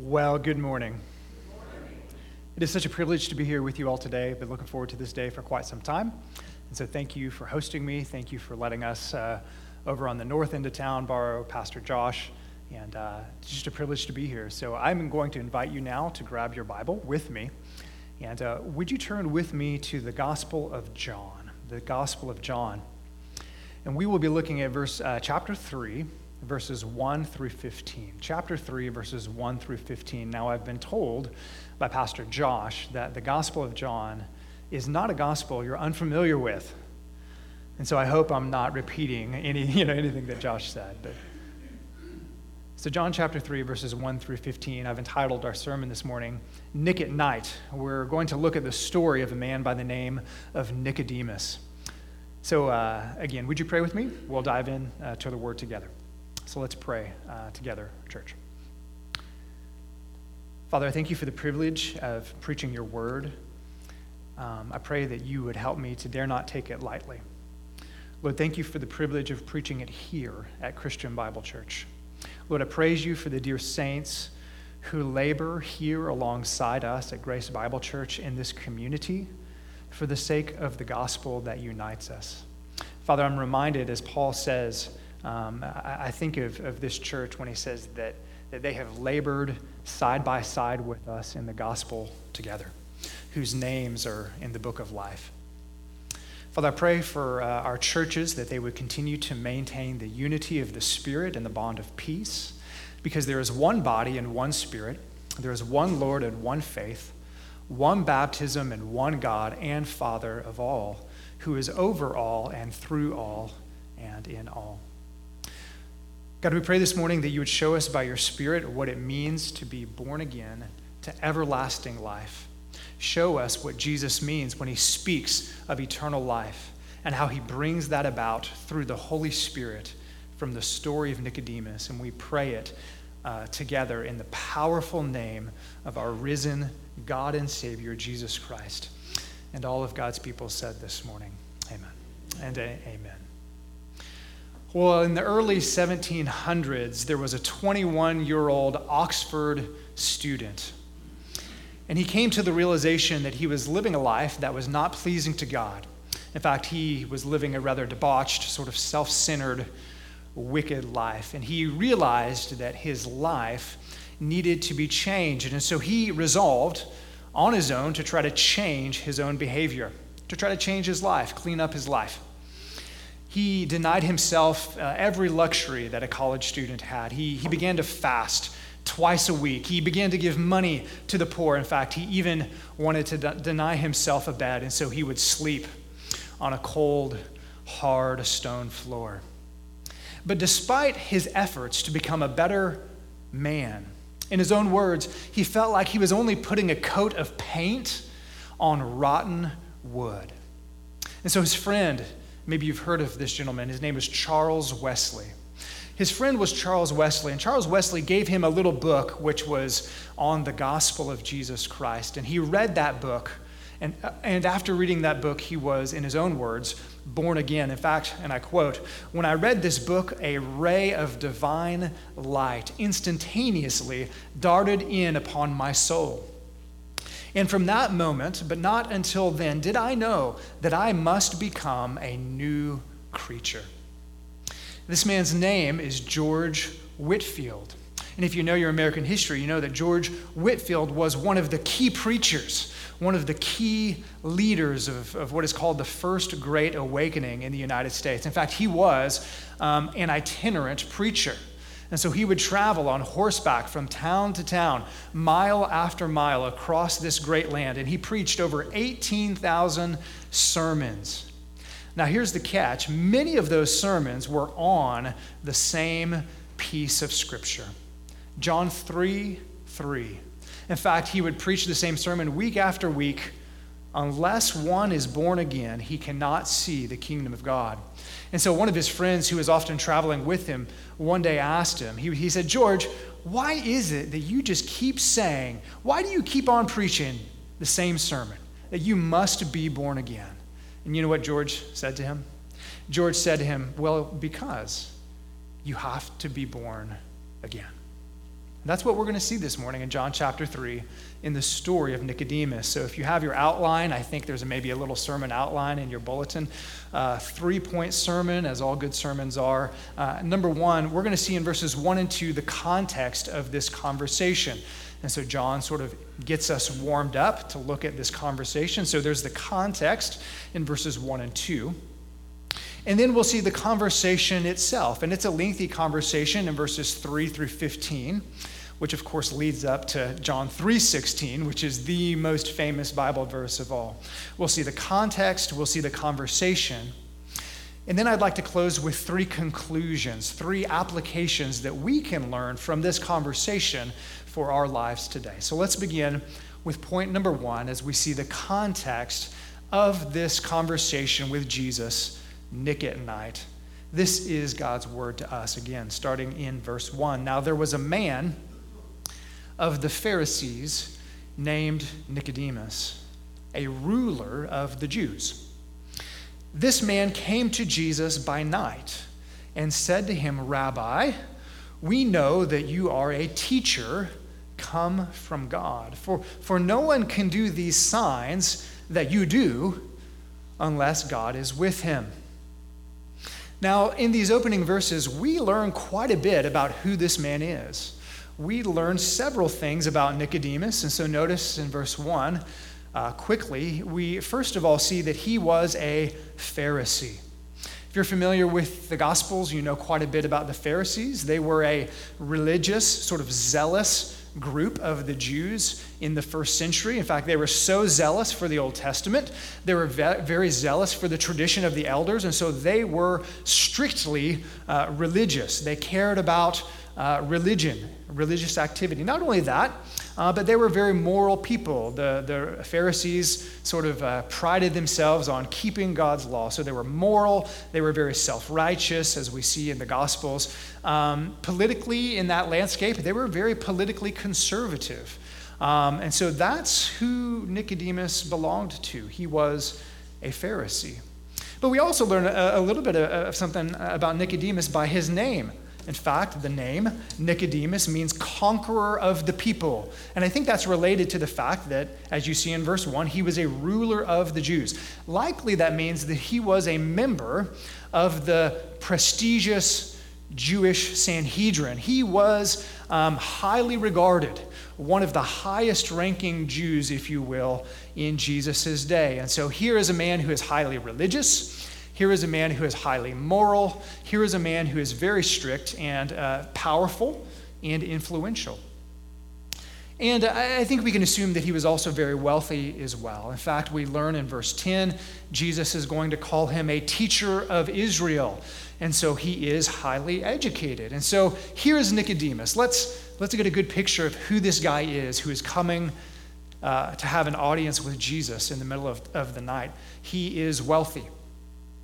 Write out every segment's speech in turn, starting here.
Well, good morning. It is such a privilege to be here with you all today. I've been looking forward to this day for quite some time. And so, thank you for hosting me. Thank you for letting us uh, over on the north end of town borrow Pastor Josh. And uh, it's just a privilege to be here. So, I'm going to invite you now to grab your Bible with me. And uh, would you turn with me to the Gospel of John? The Gospel of John. And we will be looking at verse, uh, chapter 3, verses 1 through 15. Chapter 3, verses 1 through 15. Now, I've been told by Pastor Josh that the Gospel of John is not a gospel you're unfamiliar with. And so I hope I'm not repeating any, you know, anything that Josh said. But so, John chapter 3, verses 1 through 15, I've entitled our sermon this morning, Nick at Night. We're going to look at the story of a man by the name of Nicodemus. So, uh, again, would you pray with me? We'll dive in uh, to the word together. So let's pray uh, together, church. Father, I thank you for the privilege of preaching your word. Um, I pray that you would help me to dare not take it lightly. Lord, thank you for the privilege of preaching it here at Christian Bible Church. Lord, I praise you for the dear saints who labor here alongside us at Grace Bible Church in this community for the sake of the gospel that unites us. Father, I'm reminded, as Paul says, um, I, I, think of, of this church when he says that, that they have labored side by side with us in the gospel together, whose names are in the book of life. Father, I pray for uh, our churches that they would continue to maintain the unity of the Spirit and the bond of peace, because there is one body and one Spirit, there is one Lord and one faith, one baptism and one God and Father of all, who is over all and through all and in all. God, we pray this morning that you would show us by your Spirit what it means to be born again to everlasting life. Show us what Jesus means when he speaks of eternal life and how he brings that about through the Holy Spirit from the story of Nicodemus. And we pray it uh, together in the powerful name of our risen God and Savior, Jesus Christ. And all of God's people said this morning, Amen. And a- amen. Well, in the early 1700s, there was a 21 year old Oxford student. And he came to the realization that he was living a life that was not pleasing to God. In fact, he was living a rather debauched, sort of self centered, wicked life. And he realized that his life needed to be changed. And so he resolved on his own to try to change his own behavior, to try to change his life, clean up his life he denied himself uh, every luxury that a college student had. He, he began to fast twice a week. He began to give money to the poor. In fact, he even wanted to de- deny himself a bed, and so he would sleep on a cold, hard stone floor. But despite his efforts to become a better man, in his own words, he felt like he was only putting a coat of paint on rotten wood. And so his friend, Maybe you've heard of this gentleman. His name is Charles Wesley. His friend was Charles Wesley, and Charles Wesley gave him a little book which was on the gospel of Jesus Christ. And he read that book, and, and after reading that book, he was, in his own words, born again. In fact, and I quote, when I read this book, a ray of divine light instantaneously darted in upon my soul. And from that moment, but not until then, did I know that I must become a new creature. This man's name is George Whitefield. And if you know your American history, you know that George Whitefield was one of the key preachers, one of the key leaders of, of what is called the First Great Awakening in the United States. In fact, he was um, an itinerant preacher. And so he would travel on horseback from town to town, mile after mile across this great land. And he preached over 18,000 sermons. Now, here's the catch many of those sermons were on the same piece of Scripture John 3 3. In fact, he would preach the same sermon week after week. Unless one is born again, he cannot see the kingdom of God. And so one of his friends who was often traveling with him one day asked him, he, he said, George, why is it that you just keep saying, why do you keep on preaching the same sermon, that you must be born again? And you know what George said to him? George said to him, Well, because you have to be born again. That's what we're going to see this morning in John chapter 3 in the story of Nicodemus. So if you have your outline, I think there's maybe a little sermon outline in your bulletin. Uh, three point sermon, as all good sermons are. Uh, number one, we're going to see in verses 1 and 2 the context of this conversation. And so John sort of gets us warmed up to look at this conversation. So there's the context in verses 1 and 2. And then we'll see the conversation itself. And it's a lengthy conversation in verses 3 through 15, which of course leads up to John 3:16, which is the most famous Bible verse of all. We'll see the context, we'll see the conversation. And then I'd like to close with three conclusions, three applications that we can learn from this conversation for our lives today. So let's begin with point number 1 as we see the context of this conversation with Jesus Nick at night. This is God's word to us again, starting in verse 1. Now there was a man of the Pharisees named Nicodemus, a ruler of the Jews. This man came to Jesus by night and said to him, Rabbi, we know that you are a teacher come from God. For, for no one can do these signs that you do unless God is with him. Now, in these opening verses, we learn quite a bit about who this man is. We learn several things about Nicodemus. And so, notice in verse 1, uh, quickly, we first of all see that he was a Pharisee. If you're familiar with the Gospels, you know quite a bit about the Pharisees. They were a religious, sort of zealous group of the Jews in the first century. In fact, they were so zealous for the Old Testament, they were very zealous for the tradition of the elders, and so they were strictly uh, religious. They cared about uh, religion, religious activity. Not only that, uh, but they were very moral people. The, the Pharisees sort of uh, prided themselves on keeping God's law. So they were moral, they were very self righteous, as we see in the Gospels. Um, politically, in that landscape, they were very politically conservative. Um, and so that's who Nicodemus belonged to. He was a Pharisee. But we also learn a, a little bit of, of something about Nicodemus by his name. In fact, the name Nicodemus means conqueror of the people. And I think that's related to the fact that, as you see in verse 1, he was a ruler of the Jews. Likely that means that he was a member of the prestigious Jewish Sanhedrin. He was um, highly regarded, one of the highest ranking Jews, if you will, in Jesus' day. And so here is a man who is highly religious. Here is a man who is highly moral. Here is a man who is very strict and uh, powerful and influential. And I think we can assume that he was also very wealthy as well. In fact, we learn in verse 10, Jesus is going to call him a teacher of Israel. And so he is highly educated. And so here is Nicodemus. Let's, let's get a good picture of who this guy is who is coming uh, to have an audience with Jesus in the middle of, of the night. He is wealthy.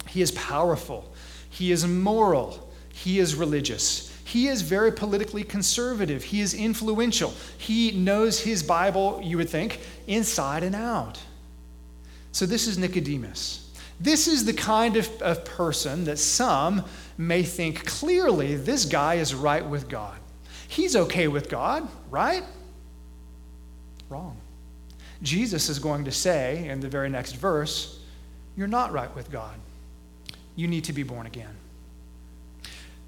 He is powerful. He is moral. He is religious. He is very politically conservative. He is influential. He knows his Bible, you would think, inside and out. So, this is Nicodemus. This is the kind of, of person that some may think clearly this guy is right with God. He's okay with God, right? Wrong. Jesus is going to say in the very next verse, You're not right with God you need to be born again.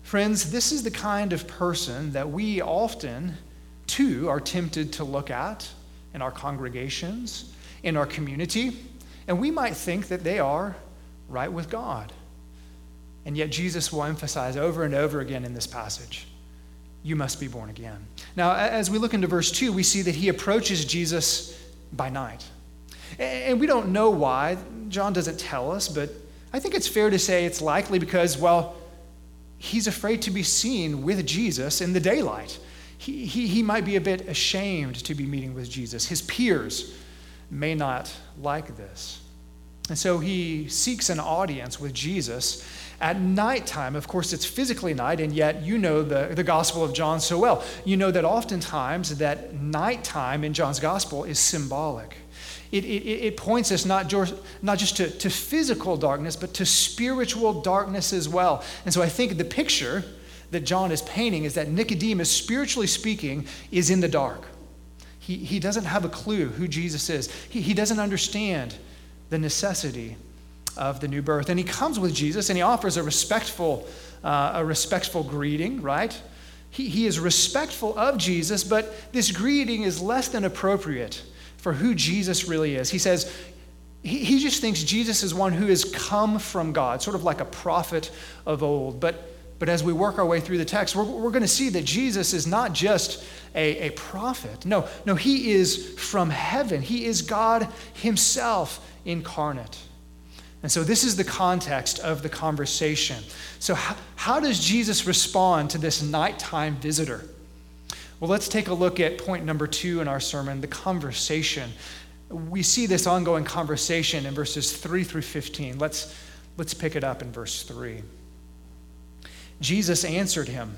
Friends, this is the kind of person that we often, too, are tempted to look at in our congregations, in our community, and we might think that they are right with God. And yet, Jesus will emphasize over and over again in this passage you must be born again. Now, as we look into verse 2, we see that he approaches Jesus by night. And we don't know why. John doesn't tell us, but I think it's fair to say it's likely because, well, he's afraid to be seen with Jesus in the daylight. He, he, he might be a bit ashamed to be meeting with Jesus. His peers may not like this. And so he seeks an audience with Jesus at nighttime. Of course, it's physically night, and yet you know the, the Gospel of John so well. You know that oftentimes that nighttime in John's Gospel is symbolic. It, it, it points us not, just, not just to, to physical darkness, but to spiritual darkness as well. And so I think the picture that John is painting is that Nicodemus, spiritually speaking, is in the dark. He, he doesn't have a clue who Jesus is, he, he doesn't understand the necessity of the new birth. And he comes with Jesus and he offers a respectful, uh, a respectful greeting, right? He, he is respectful of Jesus, but this greeting is less than appropriate for who Jesus really is. He says, he, he just thinks Jesus is one who has come from God, sort of like a prophet of old. But, but as we work our way through the text, we're, we're going to see that Jesus is not just a, a prophet. No, no, he is from heaven. He is God himself incarnate. And so, this is the context of the conversation. So, how, how, does Jesus respond to this nighttime visitor? Well, let's take a look at point number two in our sermon the conversation. We see this ongoing conversation in verses 3 through 15. Let's, let's pick it up in verse 3. Jesus answered him.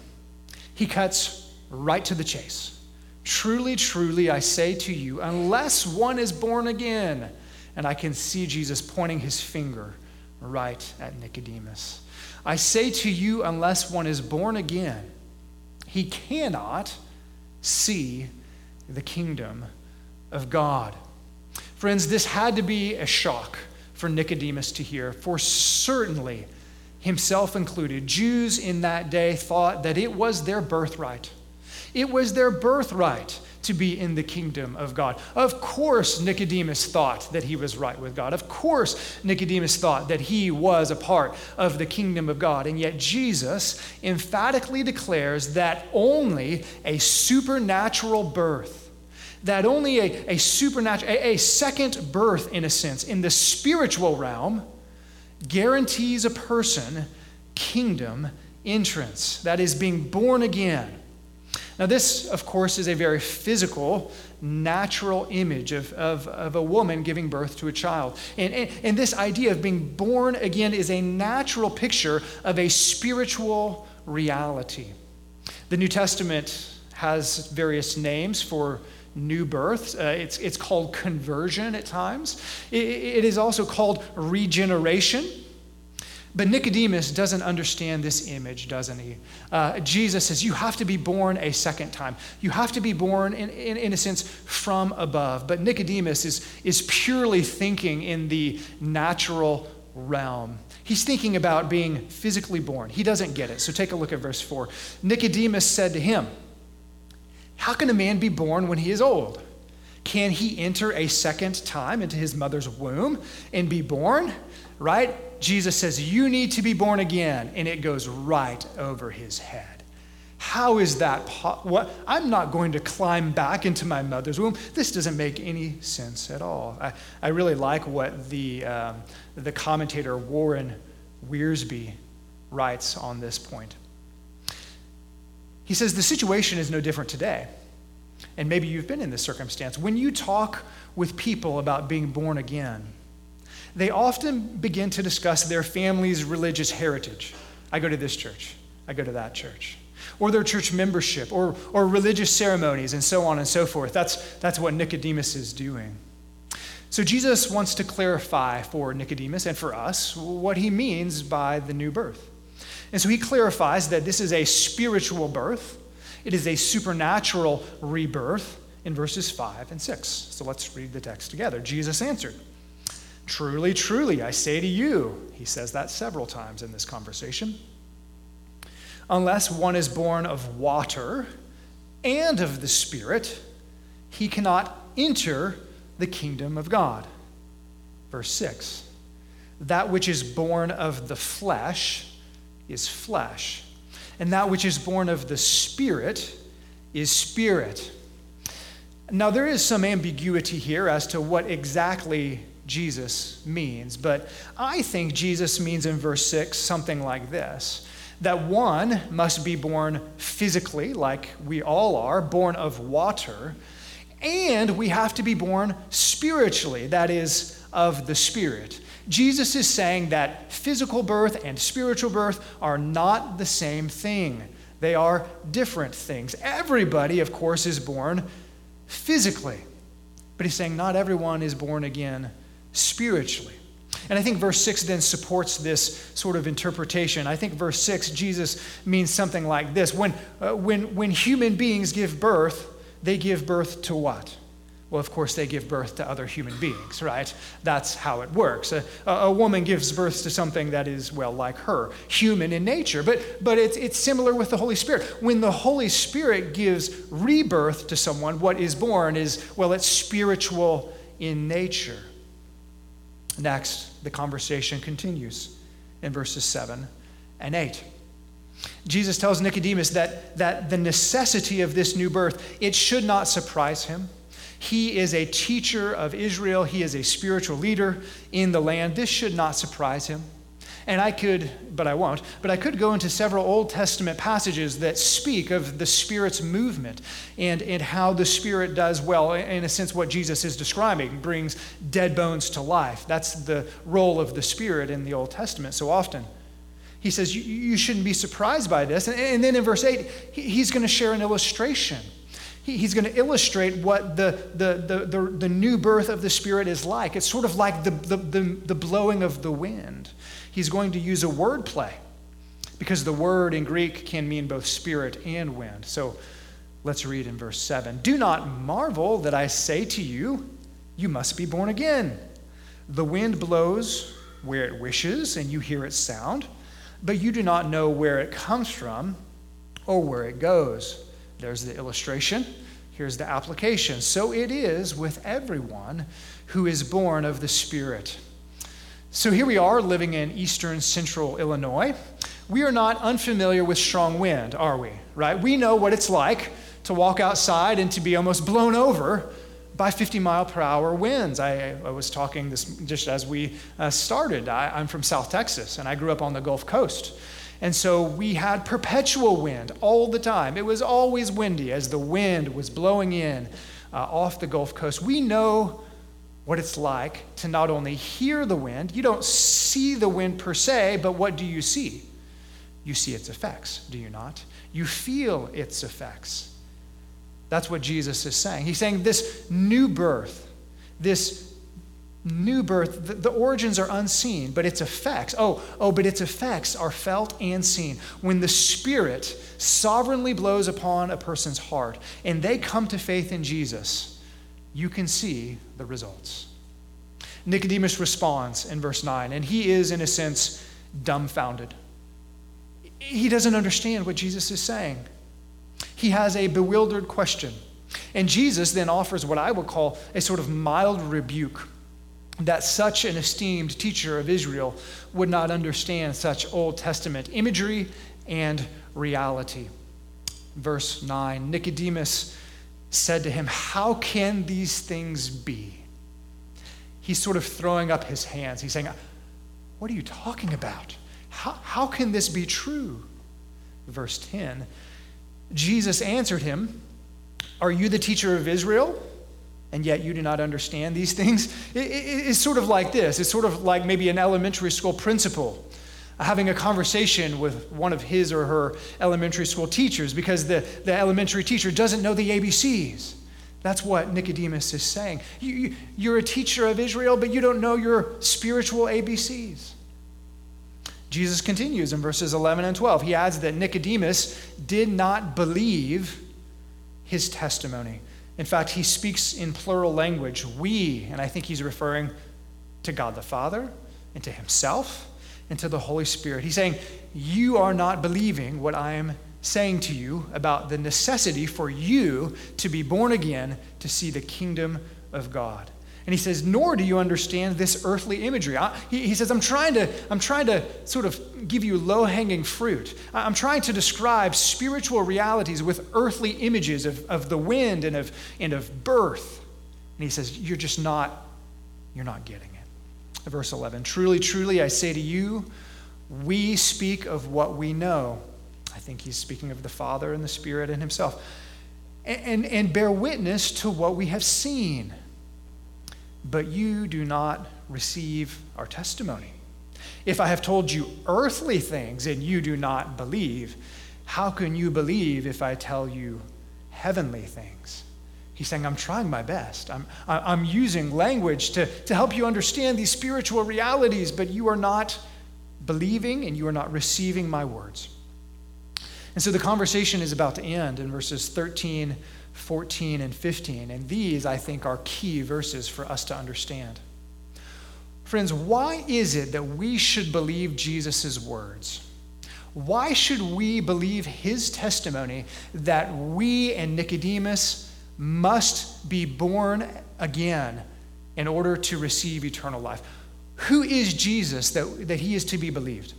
He cuts right to the chase. Truly, truly, I say to you, unless one is born again, and I can see Jesus pointing his finger right at Nicodemus. I say to you, unless one is born again, he cannot see the kingdom of God. Friends, this had to be a shock for Nicodemus to hear, for certainly, himself included, Jews in that day thought that it was their birthright. It was their birthright to be in the kingdom of God. Of course, Nicodemus thought that he was right with God. Of course, Nicodemus thought that he was a part of the kingdom of God. And yet, Jesus emphatically declares that only a supernatural birth, that only a, a supernatural, a, a second birth, in a sense, in the spiritual realm, guarantees a person kingdom entrance. That is, being born again now, this, of course, is a very physical, natural image of, of, of a woman giving birth to a child. And, and, and this idea of being born again is a natural picture of a spiritual reality. The New Testament has various names for new birth. Uh, it's, it's called conversion at times. It, it is also called regeneration. But Nicodemus doesn't understand this image, doesn't he? Uh, Jesus says, You have to be born a second time. You have to be born, in, in, in, a sense, from above. But Nicodemus is, is purely thinking in the natural realm. He's thinking about being physically born. He doesn't get it. So take a look at verse 4. Nicodemus said to him, How can a man be born when he is old? Can he enter a second time into his mother's womb and be born? Right? Jesus says, You need to be born again. And it goes right over his head. How is that? Po- what? I'm not going to climb back into my mother's womb. This doesn't make any sense at all. I, I really like what the, um, the commentator Warren Wiersbe writes on this point. He says, The situation is no different today. And maybe you've been in this circumstance. When you talk with people about being born again, they often begin to discuss their family's religious heritage. I go to this church, I go to that church. Or their church membership, or, or religious ceremonies, and so on and so forth. That's, that's what Nicodemus is doing. So Jesus wants to clarify for Nicodemus and for us what he means by the new birth. And so he clarifies that this is a spiritual birth, it is a supernatural rebirth in verses 5 and 6. So let's read the text together. Jesus answered. Truly, truly, I say to you, he says that several times in this conversation, unless one is born of water and of the Spirit, he cannot enter the kingdom of God. Verse 6 That which is born of the flesh is flesh, and that which is born of the Spirit is spirit. Now, there is some ambiguity here as to what exactly Jesus means, but I think Jesus means in verse 6 something like this that one must be born physically, like we all are, born of water, and we have to be born spiritually, that is, of the Spirit. Jesus is saying that physical birth and spiritual birth are not the same thing. They are different things. Everybody, of course, is born physically. But he's saying not everyone is born again spiritually. And I think verse 6 then supports this sort of interpretation. I think verse 6, Jesus means something like this when, uh, when, when human beings give birth, they give birth to what? Well, of course, they give birth to other human beings, right? That's how it works. A, a, woman gives birth to something that is, well, like her, human in nature. But, but it's, it's similar with the Holy Spirit. When the Holy Spirit gives rebirth to someone, what is born is, well, it's spiritual in nature. Next, the conversation continues in verses 7 and 8. Jesus tells Nicodemus that, that the necessity of this new birth, it should not surprise him. He is a teacher of Israel. He is a spiritual leader in the land. This should not surprise him. And I could, but I won't, but I could go into several Old Testament passages that speak of the Spirit's movement and, and how the Spirit does, well, in a sense, what Jesus is describing brings dead bones to life. That's the role of the Spirit in the Old Testament so often. He says, You, shouldn't be surprised by this. And, and then in verse 8, he, he's going to share an illustration he's going to illustrate what the, the, the, the, new birth of the Spirit is like. It's sort of like the, the, the blowing of the wind. He's going to use a word play because the word in Greek can mean both spirit and wind. So let's read in verse 7 Do not marvel that I say to you, You must be born again. The wind blows where it wishes, and you hear its sound, but you do not know where it comes from or where it goes. There's the illustration. Here's the application. So it is with everyone who is born of the Spirit. So here we are living in eastern central Illinois. We are not unfamiliar with strong wind, are we? Right? We know what it's like to walk outside and to be almost blown over by 50 mile per hour winds. I, I was talking this just as we uh, started. I, I'm from South Texas and I grew up on the Gulf Coast. And so we had perpetual wind all the time. It was always windy as the wind was blowing in uh, off the Gulf Coast. We know what it's like to not only hear the wind, you don't see the wind per se, but what do you see? You see its effects, do you not? You feel its effects. That's what Jesus is saying. He's saying this new birth, this new birth, the, the, origins are unseen, but its effects, oh, oh, but its effects are felt and seen. When the Spirit sovereignly blows upon a person's heart and they come to faith in Jesus, you can see the results. Nicodemus responds in verse 9, and he is, in a sense, dumbfounded. He doesn't understand what Jesus is saying. He has a bewildered question. And Jesus then offers what I would call a sort of mild rebuke that such an esteemed teacher of Israel would not understand such Old Testament imagery and reality. Verse 9 Nicodemus said to him, How can these things be? He's sort of throwing up his hands. He's saying, What are you talking about? How, how can this be true? Verse 10 Jesus answered him, Are you the teacher of Israel? and yet you do not understand these things? It, it, it's sort of like this. It's sort of like maybe an elementary school principal having a conversation with one of his or her elementary school teachers because the, the elementary teacher doesn't know the ABCs. That's what Nicodemus is saying. You, you're a teacher of Israel, but you don't know your spiritual ABCs. Jesus continues in verses 11 and 12. He adds that Nicodemus did not believe his testimony. In fact, he speaks in plural language, we, and I think he's referring to God the Father and to himself and to the Holy Spirit. He's saying, You are not believing what I am saying to you about the necessity for you to be born again to see the kingdom of God. And he says, nor do you understand this earthly imagery. I, he, he, says, I'm trying, to, I'm trying to sort of give you low hanging fruit. I'm trying to describe spiritual realities with earthly images of, of the wind and of, and of birth. And he says, You're just not, you're not getting it. Verse 11 Truly, truly, I say to you, we speak of what we know. I think he's speaking of the Father and the Spirit and himself. and, and, and bear witness to what we have seen but you do not receive our testimony. If I have told you earthly things and you do not believe, how can you believe if I tell you heavenly things? He's saying, I'm trying my best. I'm, I'm using language to, to help you understand these spiritual realities, but you are not believing and you are not receiving my words. And so the conversation is about to end in verses 13, 14, and 15. And these, I think, are key verses for us to understand. Friends, why is it that we should believe Jesus' words? Why should we believe his testimony that we and Nicodemus must be born again in order to receive eternal life. Who is Jesus that, that he is to be believed?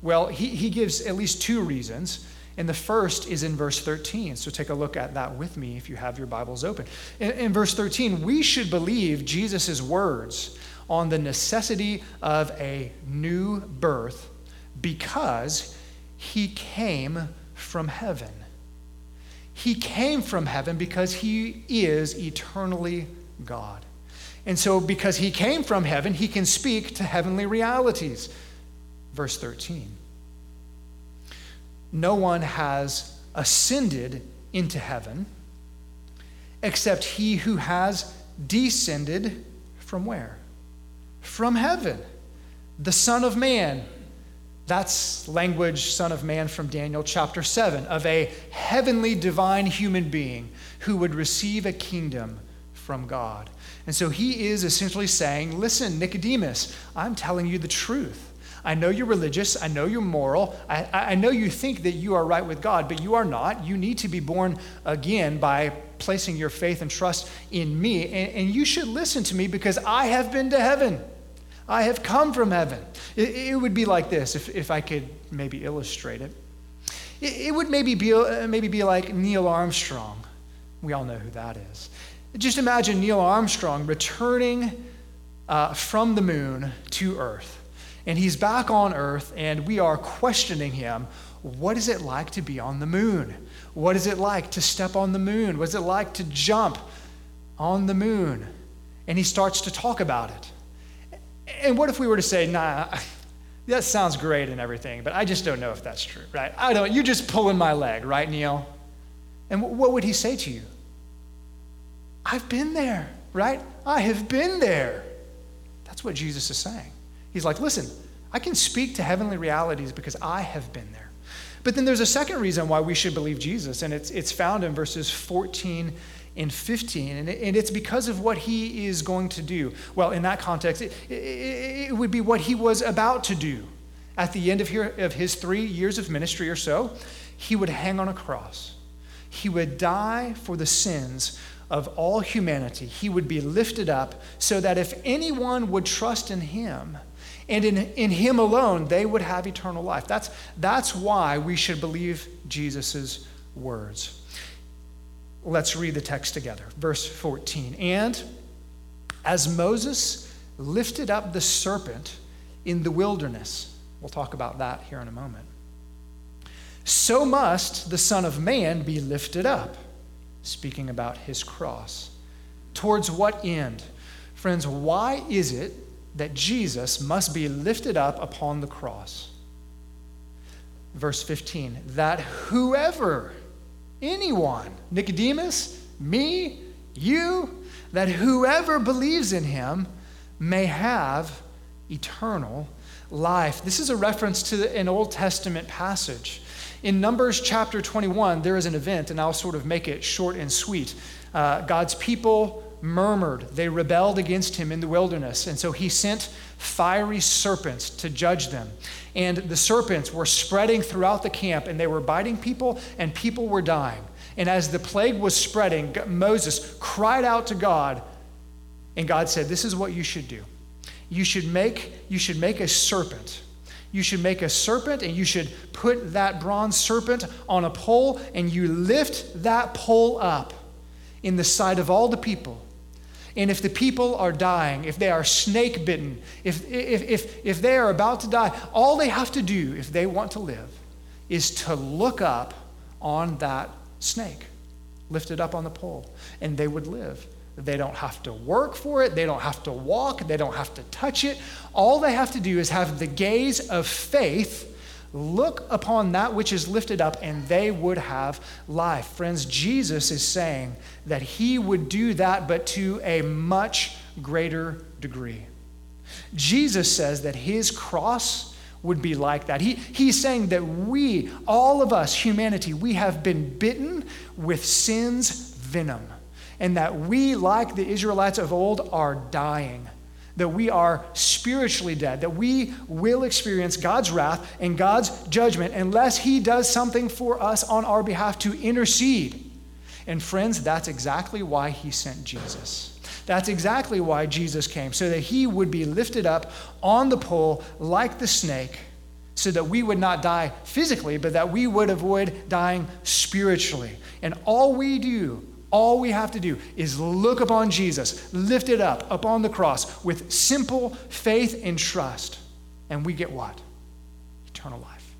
Well, he, he gives at least two reasons. And the first is in verse 13. So take a look at that with me if you have your Bibles open. In, in verse 13, we should believe Jesus' words on the necessity of a new birth because he came from heaven. He came from heaven because he is eternally God. And so, because he came from heaven, he can speak to heavenly realities. Verse 13 No one has ascended into heaven except he who has descended from where? From heaven, the Son of Man that's language, Son of Man, from Daniel chapter 7, of a heavenly divine human being who would receive a kingdom from God. And so he is essentially saying, Listen, Nicodemus, I'm telling you the truth. I know you're religious. I know you're moral. I, I know you think that you are right with God, but you are not. You need to be born again by placing your faith and trust in me. And, and you should listen to me because I have been to heaven. I have come from heaven. It, it would be like this, if, if I could maybe illustrate it. It, it would maybe be, uh, maybe be like Neil Armstrong. We all know who that is. Just imagine Neil Armstrong returning uh, from the moon to Earth. And he's back on Earth, and we are questioning him what is it like to be on the moon? What is it like to step on the moon? What is it like to jump on the moon? And he starts to talk about it. And what if we were to say, nah, that sounds great and everything, but I just don't know if that's true, right? I don't, you're just pulling my leg, right, Neil? And what would he say to you? I've been there, right? I have been there. That's what Jesus is saying. He's like, listen, I can speak to heavenly realities because I have been there. But then there's a second reason why we should believe Jesus, and it's, it's found in verses 14 in 15. And, and it's because of what he is going to do. Well, in that context, it, it, it would be what he was about to do. At the end of, here, of his three years of ministry or so, he would hang on a cross. He would die for the sins of all humanity. He would be lifted up so that if anyone would trust in him, and in, in him alone, they would have eternal life. That's, that's why we should believe Jesus' words. Let's read the text together. Verse 14. And as Moses lifted up the serpent in the wilderness, we'll talk about that here in a moment, so must the Son of Man be lifted up, speaking about his cross. Towards what end? Friends, why is it that Jesus must be lifted up upon the cross? Verse 15, that whoever anyone, Nicodemus, me, you, that whoever believes in him may have eternal life. This is a reference to an Old Testament passage. In Numbers chapter 21, there is an event, and I'll sort of make it short and sweet. Uh, God's people murmured, they rebelled against him in the wilderness, and so he sent fiery serpents to judge them. And the serpents were spreading throughout the camp, and they were biting people, and people were dying. And as the plague was spreading, Moses cried out to God, and God said, This is what you should do. You should make, you should make a serpent. You should make a serpent, and you should put that bronze serpent on a pole, and you lift that pole up in the sight of all the people and if the people are dying, if they are snake bitten, if, if, if, if they are about to die, all they have to do if they want to live is to look up on that snake, lift it up on the pole, and they would live. They don't have to work for it, they don't have to walk, they don't have to touch it. All they have to do is have the gaze of faith Look upon that which is lifted up, and they would have life. Friends, Jesus is saying that he would do that, but to a much greater degree. Jesus says that his cross would be like that. He, he's saying that we, all of us, humanity, we have been bitten with sin's venom, and that we, like the Israelites of old, are dying. That we are spiritually dead, that we will experience God's wrath and God's judgment unless He does something for us on our behalf to intercede. And friends, that's exactly why He sent Jesus. That's exactly why Jesus came, so that he would be lifted up on the pole like the snake, so that we would not die physically, but that we would avoid dying spiritually. And all we do, all we have to do is look upon Jesus, lifted up upon the cross with simple faith and trust. And we get what? Eternal life.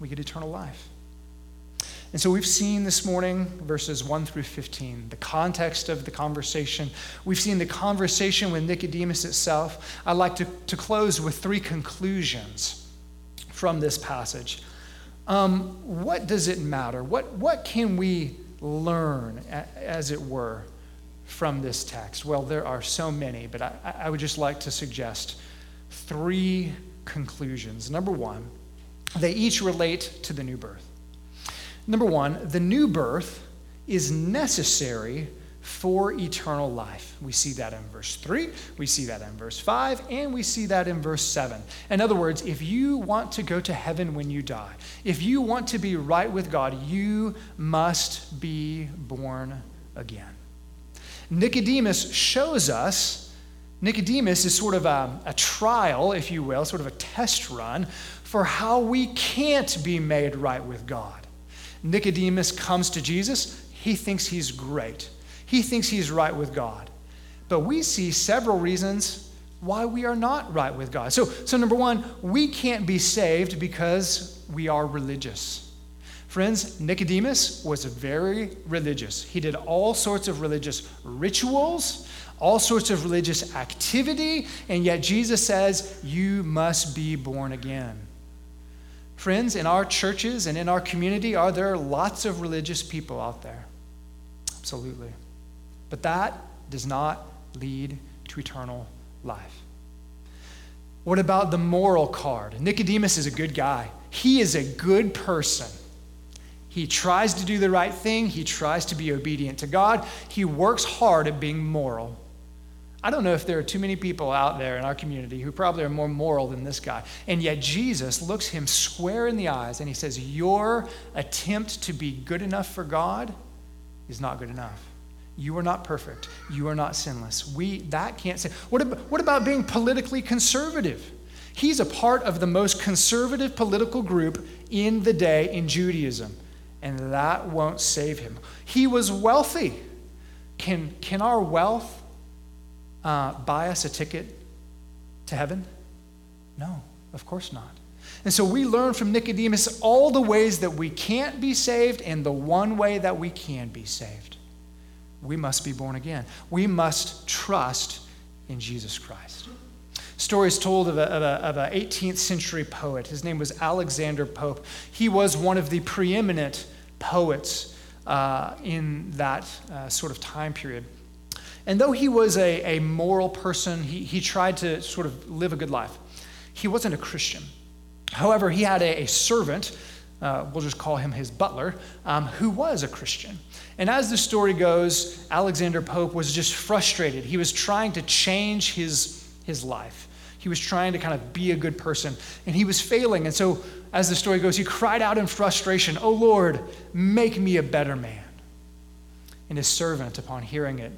We get eternal life. And so we've seen this morning verses 1 through 15, the context of the conversation. We've seen the conversation with Nicodemus itself. I'd like to, to close with three conclusions from this passage. Um, what does it matter? What, what can we learn, as it were, from this text? Well, there are so many, but I, I would just like to suggest three conclusions. Number one, they each relate to the new birth. Number one, the new birth is necessary for eternal life. We see that in verse 3, we see that in verse 5, and we see that in verse 7. In other words, if you want to go to heaven when you die, if you want to be right with God, you must be born again. Nicodemus shows us, Nicodemus is sort of a, a trial, if you will, sort of a test run for how we can't be made right with God. Nicodemus comes to Jesus, he thinks he's great. He thinks he's right with God. But we see several reasons why we are not right with God. So, so number one, we can't be saved because we are religious. Friends, Nicodemus was very religious. He did all sorts of religious rituals, all sorts of religious activity, and yet Jesus says, You must be born again. Friends, in our churches and in our community, are there lots of religious people out there? Absolutely. But that does not lead to eternal life. What about the moral card? Nicodemus is a good guy. He is a good person. He tries to do the right thing. He tries to be obedient to God. He works hard at being moral. I don't know if there are too many people out there in our community who probably are more moral than this guy. And yet Jesus looks him square in the eyes and he says, Your attempt to be good enough for God is not good enough. You are not perfect. You are not sinless. We that can't say. What about, what about being politically conservative? He's a part of the most conservative political group in the day in Judaism, and that won't save him. He was wealthy. Can, can our wealth uh, buy us a ticket to heaven? No, of course not. And so we learn from Nicodemus all the ways that we can't be saved and the one way that we can be saved. We must be born again. We must trust in Jesus Christ. Stories told of, an 18th century poet. His name was Alexander Pope. He was one of the preeminent poets uh, in that uh, sort of time period. And though he was a, a moral person, he, he tried to sort of live a good life. He wasn't a Christian. However, he had a, a servant, uh, we'll just call him his butler, um, who was a Christian. And as the story goes, Alexander Pope was just frustrated. He was trying to change his, his life. He was trying to kind of be a good person, and he was failing. And so, as the story goes, he cried out in frustration, Oh Lord, make me a better man. And his servant, upon hearing it,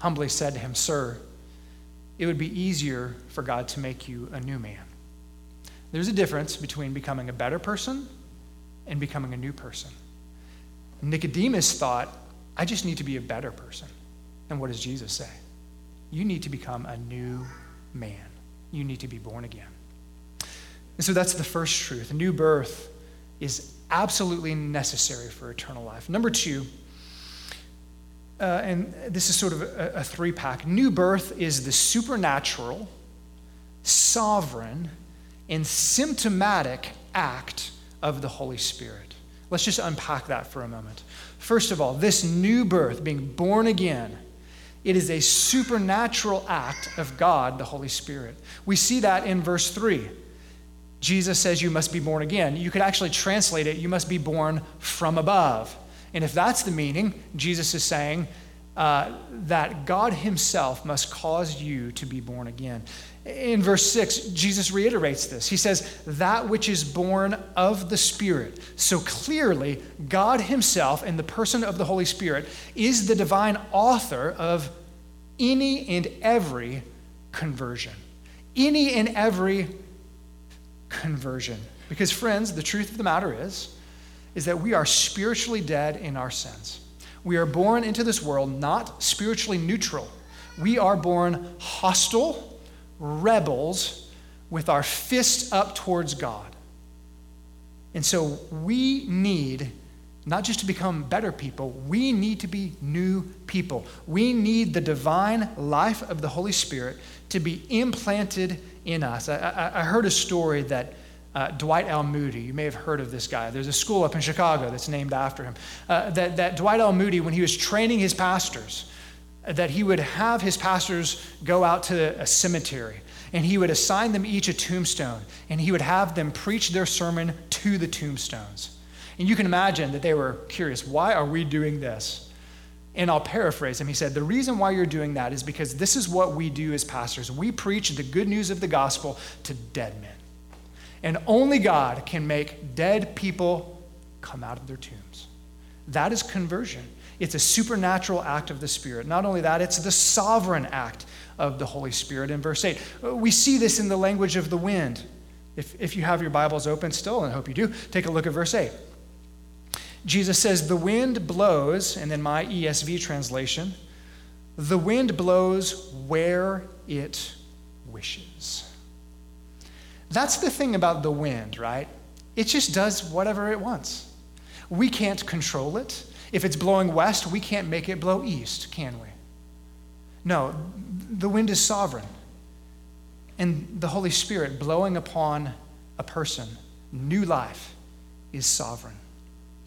humbly said to him, Sir, it would be easier for God to make you a new man. There's a difference between becoming a better person and becoming a new person. Nicodemus thought, I just need to be a better person. And what does Jesus say? You need to become a new man. You need to be born again. And so that's the first truth. A new birth is absolutely necessary for eternal life. Number two, uh, and this is sort of a, a three pack. New birth is the supernatural, sovereign, and symptomatic act of the Holy Spirit. Let's just unpack that for a moment. First of all, this new birth, being born again, it is a supernatural act of God, the Holy Spirit. We see that in verse 3. Jesus says you must be born again. You could actually translate it, you must be born from above. And if that's the meaning, Jesus is saying uh, that God Himself must cause you to be born again. In verse 6, Jesus reiterates this. He says, That which is born of the Spirit. So clearly, God Himself, in the person of the Holy Spirit, is the divine author of any and every conversion. Any and every conversion. Because, friends, the truth of the matter is, is that we are spiritually dead in our sins. We are born into this world not spiritually neutral. We are born hostile rebels with our fist up towards God. And so we need not just to become better people, we need to be new people. We need the divine life of the Holy Spirit to be implanted in us. I, I, I heard a story that uh, Dwight L. Moody, you may have heard of this guy. There's a school up in Chicago that's named after him. Uh, that, that Dwight L. Moody, when he was training his pastors, that he would have his pastors go out to a cemetery and he would assign them each a tombstone and he would have them preach their sermon to the tombstones. And you can imagine that they were curious why are we doing this? And I'll paraphrase him. He said, The reason why you're doing that is because this is what we do as pastors. We preach the good news of the gospel to dead men. And only God can make dead people come out of their tombs. That is conversion. It's a supernatural act of the Spirit. Not only that, it's the sovereign act of the Holy Spirit in verse 8. Uh, we see this in the language of the wind. If, if you have your Bibles open still, and I hope you do, take a look at verse 8. Jesus says, The wind blows, and in my ESV translation, the wind blows where it wishes. That's the thing about the wind, right? It just does whatever it wants. We can't control it. If it's blowing west, we can't make it blow east, can we? No, the wind is sovereign. And the Holy Spirit blowing upon a person, new life, is sovereign.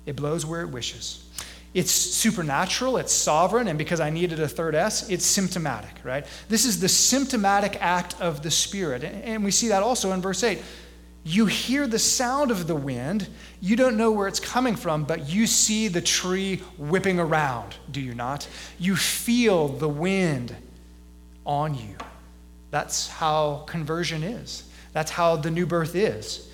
It blows where it wishes. It's supernatural, it's sovereign, and because I needed a third S, it's symptomatic, right? This is the symptomatic act of the Spirit. And we see that also in verse 8. You hear the sound of the wind. You don't know where it's coming from, but you see the tree whipping around, do you not? You feel the wind on you. That's how conversion is. That's how the new birth is.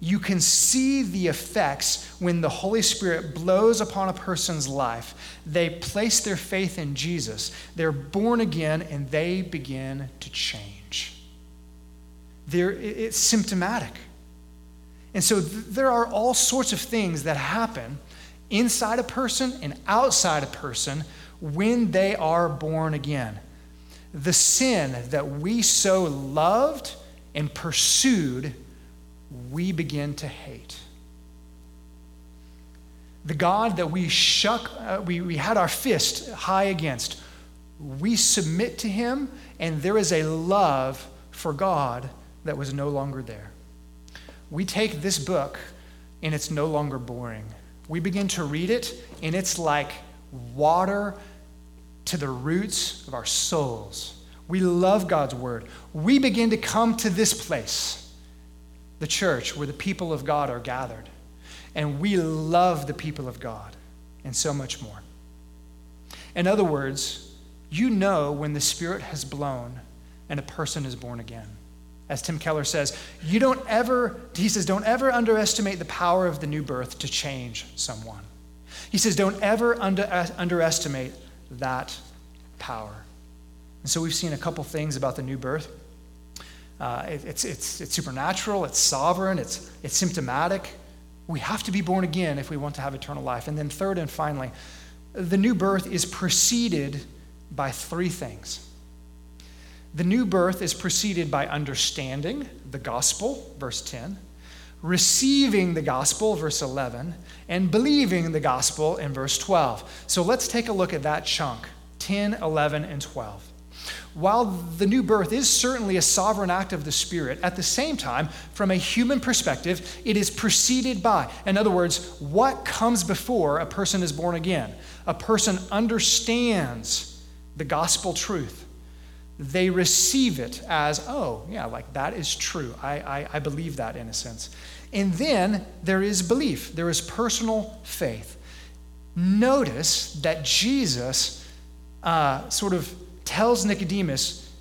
You can see the effects when the Holy Spirit blows upon a person's life. They place their faith in Jesus, they're born again, and they begin to change. They're, it's symptomatic. And so th- there are all sorts of things that happen inside a person and outside a person when they are born again. The sin that we so loved and pursued, we begin to hate. The God that we shuck, uh, we, we had our fist high against, we submit to him, and there is a love for God that was no longer there. We take this book, and it's no longer boring. We begin to read it, and it's like water to the roots of our souls. We love God's word. We begin to come to this place, the church, where the people of God are gathered. And we love the people of God and so much more. In other words, you know when the Spirit has blown and a person is born again. As Tim Keller says, you don't ever, he says, don't ever underestimate the power of the new birth to change someone. He says, don't ever under, underestimate that power. And so we've seen a couple things about the new birth. Uh, it, it's, it's, it's supernatural, it's sovereign, it's, it's symptomatic. We have to be born again if we want to have eternal life. And then, third and finally, the new birth is preceded by three things. The new birth is preceded by understanding the gospel, verse 10, receiving the gospel, verse 11, and believing the gospel in verse 12. So let's take a look at that chunk 10, 11, and 12. while the new birth is certainly a sovereign act of the Spirit, at the same time, from a human perspective, it is preceded by. In other words, what comes before a person is born again? A person understands the gospel truth. They receive it as, oh, yeah, like that is true. I, I, I believe that in a sense. And then there is belief, there is personal faith. Notice that Jesus uh, sort of tells Nicodemus,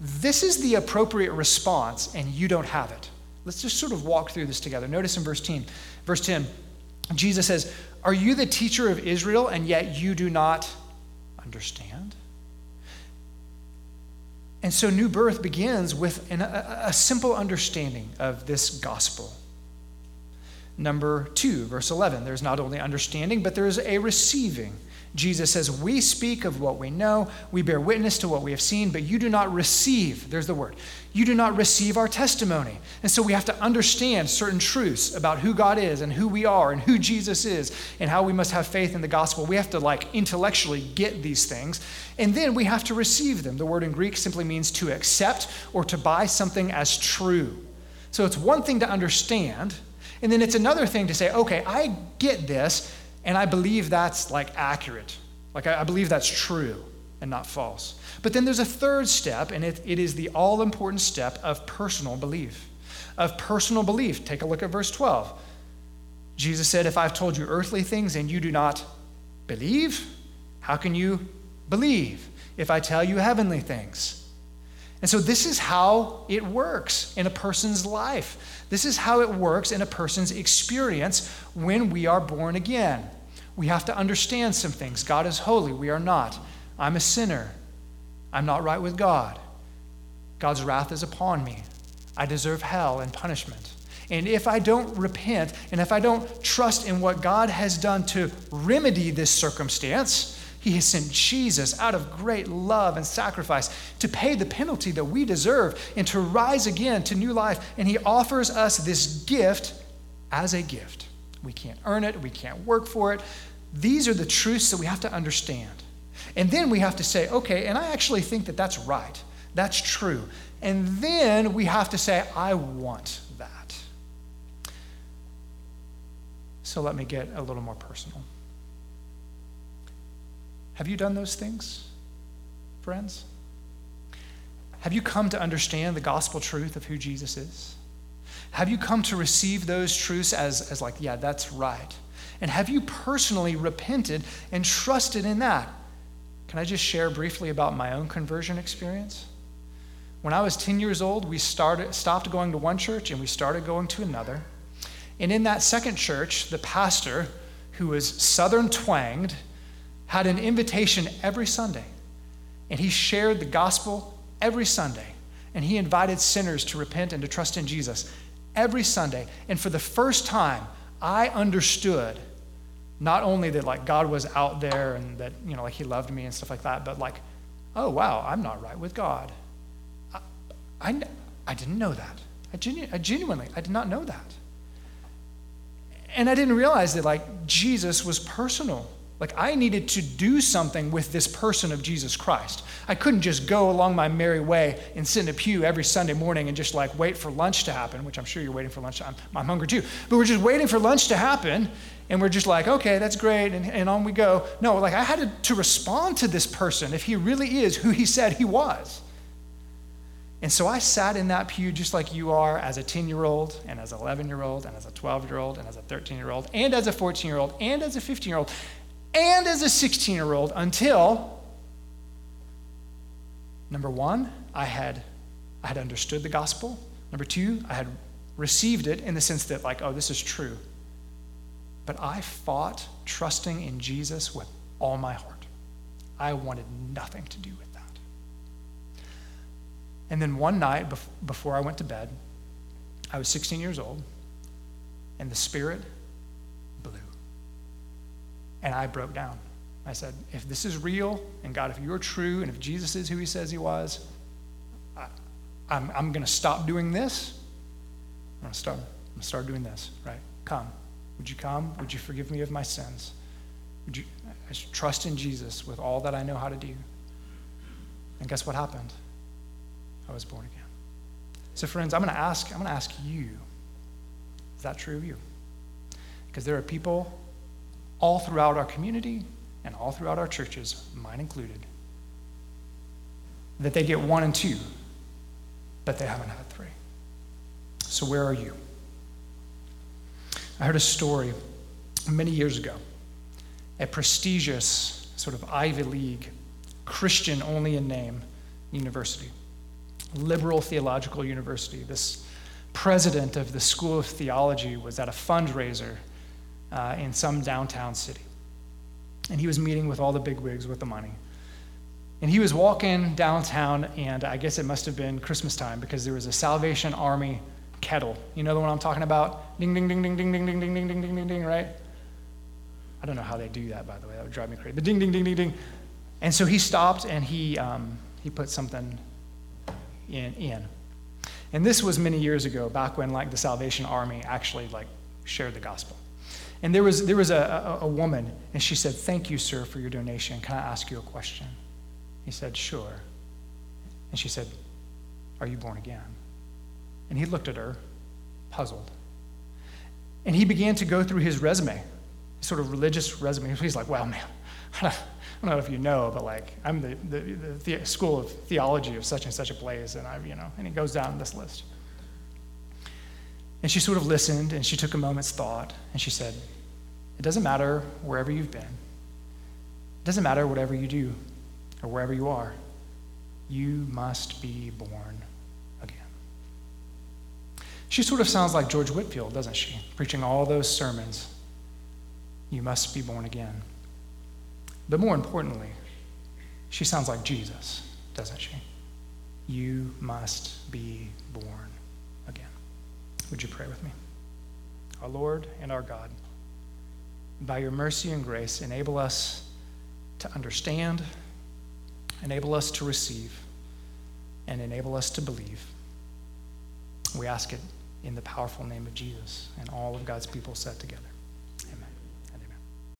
this is the appropriate response, and you don't have it. Let's just sort of walk through this together. Notice in verse 10, verse 10, Jesus says, Are you the teacher of Israel, and yet you do not understand? And so, new birth begins with an, a, a simple understanding of this gospel. Number two, verse 11, there's not only understanding, but there is a receiving. Jesus says, We speak of what we know, we bear witness to what we have seen, but you do not receive, there's the word, you do not receive our testimony. And so we have to understand certain truths about who God is and who we are and who Jesus is and how we must have faith in the gospel. We have to like intellectually get these things, and then we have to receive them. The word in Greek simply means to accept or to buy something as true. So it's one thing to understand, and then it's another thing to say, okay, I get this and I believe that's like accurate. Like I, I believe that's true and not false. But then there's a third step, and it, it is the all important step of personal belief. Of personal belief. Take a look at verse 12. Jesus said, If I've told you earthly things and you do not believe, how can you believe if I tell you heavenly things? And so, this is how it works in a person's life. This is how it works in a person's experience when we are born again. We have to understand some things. God is holy, we are not. I'm a sinner. I'm not right with God. God's wrath is upon me. I deserve hell and punishment. And if I don't repent and if I don't trust in what God has done to remedy this circumstance, he has sent Jesus out of great love and sacrifice to pay the penalty that we deserve and to rise again to new life. And He offers us this gift as a gift. We can't earn it, we can't work for it. These are the truths that we have to understand. And then we have to say, okay, and I actually think that that's right. That's true. And then we have to say, I want that. So let me get a little more personal. Have you done those things, friends? Have you come to understand the gospel truth of who Jesus is? Have you come to receive those truths as, as like, yeah, that's right? And have you personally repented and trusted in that? Can I just share briefly about my own conversion experience? When I was 10 years old, we started, stopped going to one church and we started going to another. And in that second church, the pastor, who was southern twanged, had an invitation every Sunday, and he shared the gospel every Sunday, and he invited sinners to repent and to trust in Jesus every Sunday. And for the first time, I understood not only that like God was out there and that you know like He loved me and stuff like that, but like, oh wow, I'm not right with God. I, I, I didn't know that. I, genu- I genuinely, I did not know that. And I didn't realize that like Jesus was personal like, I needed to do something with this person of Jesus Christ. I couldn't just go along my merry way and sit in a pew every Sunday morning and just like wait for lunch to happen, which I'm sure you're waiting for lunch. I'm, I'm hungry too. But we're just waiting for lunch to happen, and we're just like, okay, that's great, and, and on we go. No, like, I had to, to respond to this person if he really is who he said he was. And so I sat in that pew just like you are as a 10 year old, and as an 11 year old, and as a 12 year old, and as a 13 year old, and as a 14 year old, and as a 15 year old and as a 16 year old until, number one, I had, I had understood the gospel. Number two, I had received it in the sense that, like, oh, this is true. But I fought trusting in Jesus with all my heart. I wanted nothing to do with that. And then one night before I went to bed, I was 16 years old, and the Spirit and I broke down. I said, if this is real, and God, if you're true, and if Jesus is who he says he was, I, am I'm, I'm going to stop doing this. I'm going to start, I'm going to start doing this, right? Come. Would you come? Would you forgive me of my sins? Would you I trust in Jesus with all that I know how to do? And guess what happened? I was born again. So, friends, I'm going to ask, I'm going to ask you, is that true of you? Because there are people all throughout our community and all throughout our churches, mine included, that they get one and two, but they haven't had three. So, where are you? I heard a story many years ago. A prestigious, sort of Ivy League, Christian only in name university, liberal theological university. This president of the School of Theology was at a fundraiser uh, in some downtown city. And he was meeting with all the bigwigs with the money. And he was walking downtown, and I guess it must have been Christmas time because there was a Salvation Army kettle. You know the one I'm talking about? Ding, ding, ding, ding, ding, ding, ding, ding, ding, ding, ding, ding, ding, right? I don't know how they do that, by the way. That would drive me crazy. But ding, ding, ding, ding, ding. And so he stopped and he, um, he put something in, in. And this was many years ago, back when like the Salvation Army actually like shared the gospel. And there was, there was a, a, a woman, and she said, Thank you, sir, for your donation. Can I ask you a question? He said, Sure. And she said, Are you born again? And he looked at her, puzzled. And he began to go through his resume, sort of religious resume. He's like, Well, man, I don't know if you know, but like, I'm the, the, the, the school of theology of such and such a place, and I, you know, and he goes down this list. And she sort of listened and she took a moment's thought and she said, It doesn't matter wherever you've been, it doesn't matter whatever you do or wherever you are, you must be born again. She sort of sounds like George Whitefield, doesn't she? Preaching all those sermons. You must be born again. But more importantly, she sounds like Jesus, doesn't she? You must be born would you pray with me? Our Lord and our God, by your mercy and grace, enable us to understand, enable us to receive, and enable us to believe. We ask it in the powerful name of Jesus, and all of God's people said together.